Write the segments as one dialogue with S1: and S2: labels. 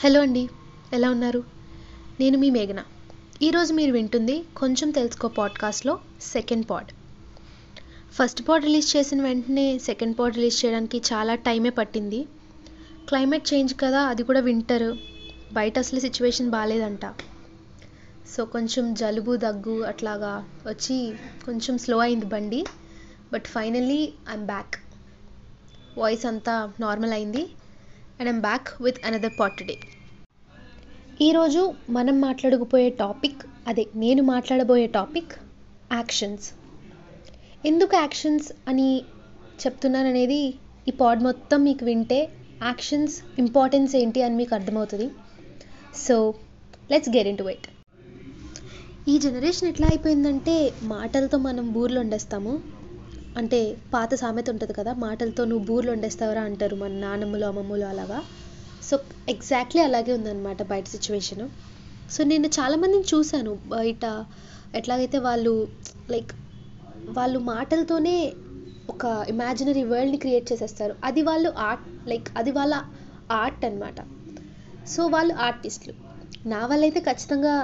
S1: Hello అండి ఎలా ఉన్నారు? నేను మీ మేఘన. ఈరోజు మీరు వింటుంది కొంచెం తెలుసుకో పాడ్కాస్ట్లో second pod. First pod release చేసిన వెంటనే సెకండ్ పాడ్ రిలీజ్ చేయడానికి చాలా టైమే పట్టింది. క్లైమేట్ చేంజ్ కదా అది కూడా వింటర్. బయట అసలు సిచ్యువేషన్ బాగాలేదంట సో కొంచెం జలుబు దగ్గు అట్లాగా వచ్చి కొంచెం స్లో అయింది బండి. But finally I'm back. Voice అంతా నార్మల్ అయింది. And I'm back with another pod today. ఈరోజు మనం మాట్లాడకపోయే టాపిక్ అదే నేను మాట్లాడబోయే టాపిక్ యాక్షన్స్. ఎందుకు యాక్షన్స్ అని చెప్తున్నాను అనేది ఈ పాడ్ మొత్తం మీకు వింటే యాక్షన్స్ ఇంపార్టెన్స్ ఏంటి అని మీకు అర్థమవుతుంది. So let's get into it ఈ జనరేషన్ ఎట్లా అయిపోయిందంటే మాటలతో మనం బూర్లు వండేస్తాము అంటే పాత సామెత ఉంటుంది కదా మాటలతో నువ్వు బూర్లు వండేస్తావరా అంటారు మన నానమ్మలు అమ్మమ్మలు అలాగా. సో ఎగ్జాక్ట్లీ అలాగే ఉందన్నమాట బయట సిచ్యువేషన్ సో నేను చాలామందిని చూశాను. బయట ఎట్లాగైతే వాళ్ళు లైక్ వాళ్ళు మాటలతోనే ఒక ఇమాజినరీ వరల్డ్ని క్రియేట్ చేసేస్తారు. అది వాళ్ళు ఆర్ట్ లైక్ అది వాళ్ళ ఆర్ట్ అనమాట సో వాళ్ళు ఆర్టిస్టులు నా వాళ్ళైతే ఖచ్చితంగా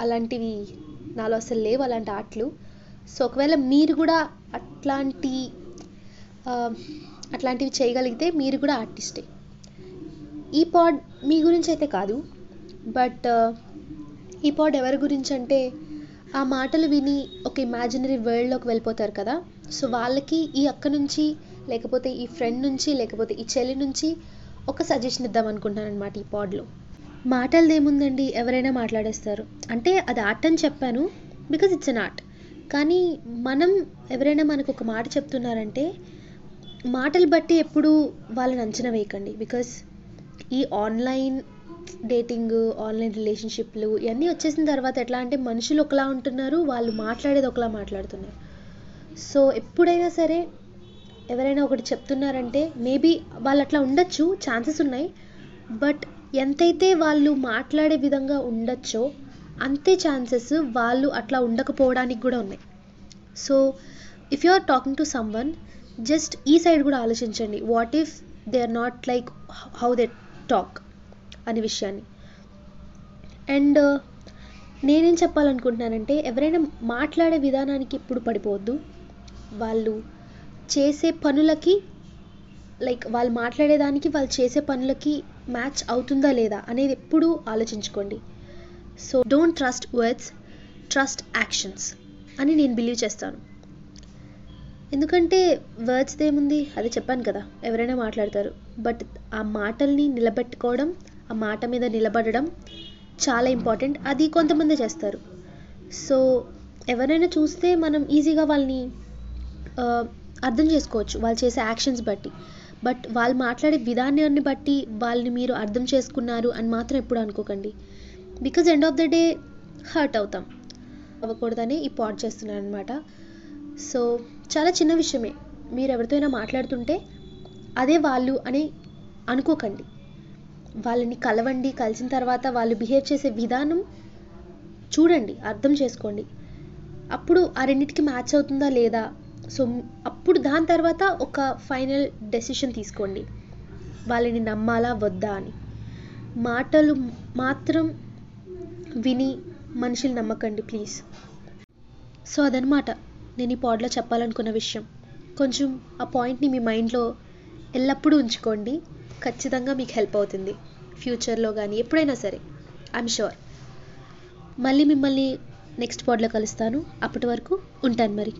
S1: అలాంటివి నాలో అసలు లేవు అలాంటి ఆర్ట్లు సో ఒకవేళ మీరు కూడా అట్లాంటి అట్లాంటివి చేయగలిగితే మీరు కూడా ఆర్టిస్టే. ఈ పాడ్ మీ గురించి అయితే కాదు బట్ ఈ పాడ్ ఎవరి గురించి అంటే ఆ మాటలు విని ఒక ఇమాజినరీ వరల్డ్లోకి వెళ్ళిపోతారు కదా. సో వాళ్ళకి ఈ అక్క నుంచి లేకపోతే ఈ ఫ్రెండ్ నుంచి లేకపోతే ఈ చెల్లి నుంచి ఒక సజెషన్ ఇద్దాం అనుకుంటున్నాను అనమాట ఈ పాడ్లో. మాటలదేముందండి ఎవరైనా మాట్లాడేస్తారు. అంటే అది ఆర్ట్ అని చెప్పాను బికాజ్ ఇట్స్ అన్ ఆర్ట్ కానీ మనం ఎవరైనా మనకు ఒక మాట చెప్తున్నారంటే మాటలు బట్టి ఎప్పుడు వాళ్ళని అంచనా వేయకండి. బికాస్ ఈ ఆన్లైన్ డేటింగ్ ఆన్లైన్ రిలేషన్షిప్లు ఇవన్నీ వచ్చేసిన తర్వాత ఎట్లా అంటే మనుషులు ఒకలా ఉంటున్నారు వాళ్ళు మాట్లాడేది ఒకలా మాట్లాడుతున్నారు. సో ఎప్పుడైనా సరే ఎవరైనా ఒకటి చెప్తున్నారంటే మేబీ వాళ్ళు అట్లా ఉండొచ్చు ఛాన్సెస్ ఉన్నాయి. బట్ ఎంతైతే వాళ్ళు మాట్లాడే విధంగా ఉండొచ్చో అంతే ఛాన్సెస్ వాళ్ళు అట్లా ఉండకపోవడానికి కూడా ఉన్నాయి. So if you are talking to someone just ఈ సైడ్ కూడా ఆలోచించండి. What if they are not like how they talk అనే విషయాన్ని. అండ్ uh, నేనేం చెప్పాలనుకుంటున్నానంటే ఎవరైనా మాట్లాడే విధానానికి ఎప్పుడు పడిపోవద్దు. వాళ్ళు చేసే పనులకి లైక్ వాళ్ళు మాట్లాడేదానికి వాళ్ళు చేసే పనులకి మ్యాచ్ అవుతుందా లేదా అనేది ఎప్పుడూ ఆలోచించుకోండి. So don't trust words trust actions అని నేను బిలీవ్ చేస్తాను. ఎందుకంటే వర్డ్స్ ఏముంది? అది చెప్పాను కదా ఎవరైనా మాట్లాడతారు. బట్ ఆ మాటల్ని నిలబెట్టుకోవడం ఆ మాట మీద నిలబడడం చాలా ఇంపార్టెంట్ అది కొంతమంది చేస్తారు. సో ఎవరైనా చూస్తే మనం ఈజీగా వాళ్ళని అర్థం చేసుకోవచ్చు వాళ్ళు చేసే యాక్షన్స్ బట్టి. బట్ వాళ్ళు మాట్లాడే విధానాన్ని బట్టి వాళ్ళని మీరు అర్థం చేసుకున్నారు అని మాత్రం ఎప్పుడు అనుకోకండి. Because end of the day hurt అవుతాం. అవ్వకూడదని ఈ పాడ్ చేస్తున్నాను అనమాట సో చాలా చిన్న విషయమే. మీరు ఎవరితో అయినా మాట్లాడుతుంటే అదే వాళ్ళు అని అనుకోకండి. వాళ్ళని కలవండి కలిసిన తర్వాత వాళ్ళు బిహేవ్ చేసే విధానం చూడండి అర్థం చేసుకోండి. అప్పుడు ఆ రెండింటికి మ్యాచ్ అవుతుందా లేదా? సో అప్పుడు దాని తర్వాత ఒక ఫైనల్ డెసిషన్ తీసుకోండి. వాళ్ళని నమ్మాలా వద్దా అని. మాటలు మాత్రం విని మనుషులు నమ్మకండి ప్లీజ్ సో అదనమాట నేను ఈ పాడ్లో చెప్పాలనుకున్న విషయం. కొంచెం ఆ పాయింట్ని మీ మైండ్లో ఎల్లప్పుడూ ఉంచుకోండి. ఖచ్చితంగా మీకు హెల్ప్ అవుతుంది. ఫ్యూచర్లో కానీ ఎప్పుడైనా సరే. ఐఎమ్ షూర్ మళ్ళీ మిమ్మల్ని నెక్స్ట్ పాడ్లో కలుస్తాను. అప్పటి వరకు ఉంటాను మరి.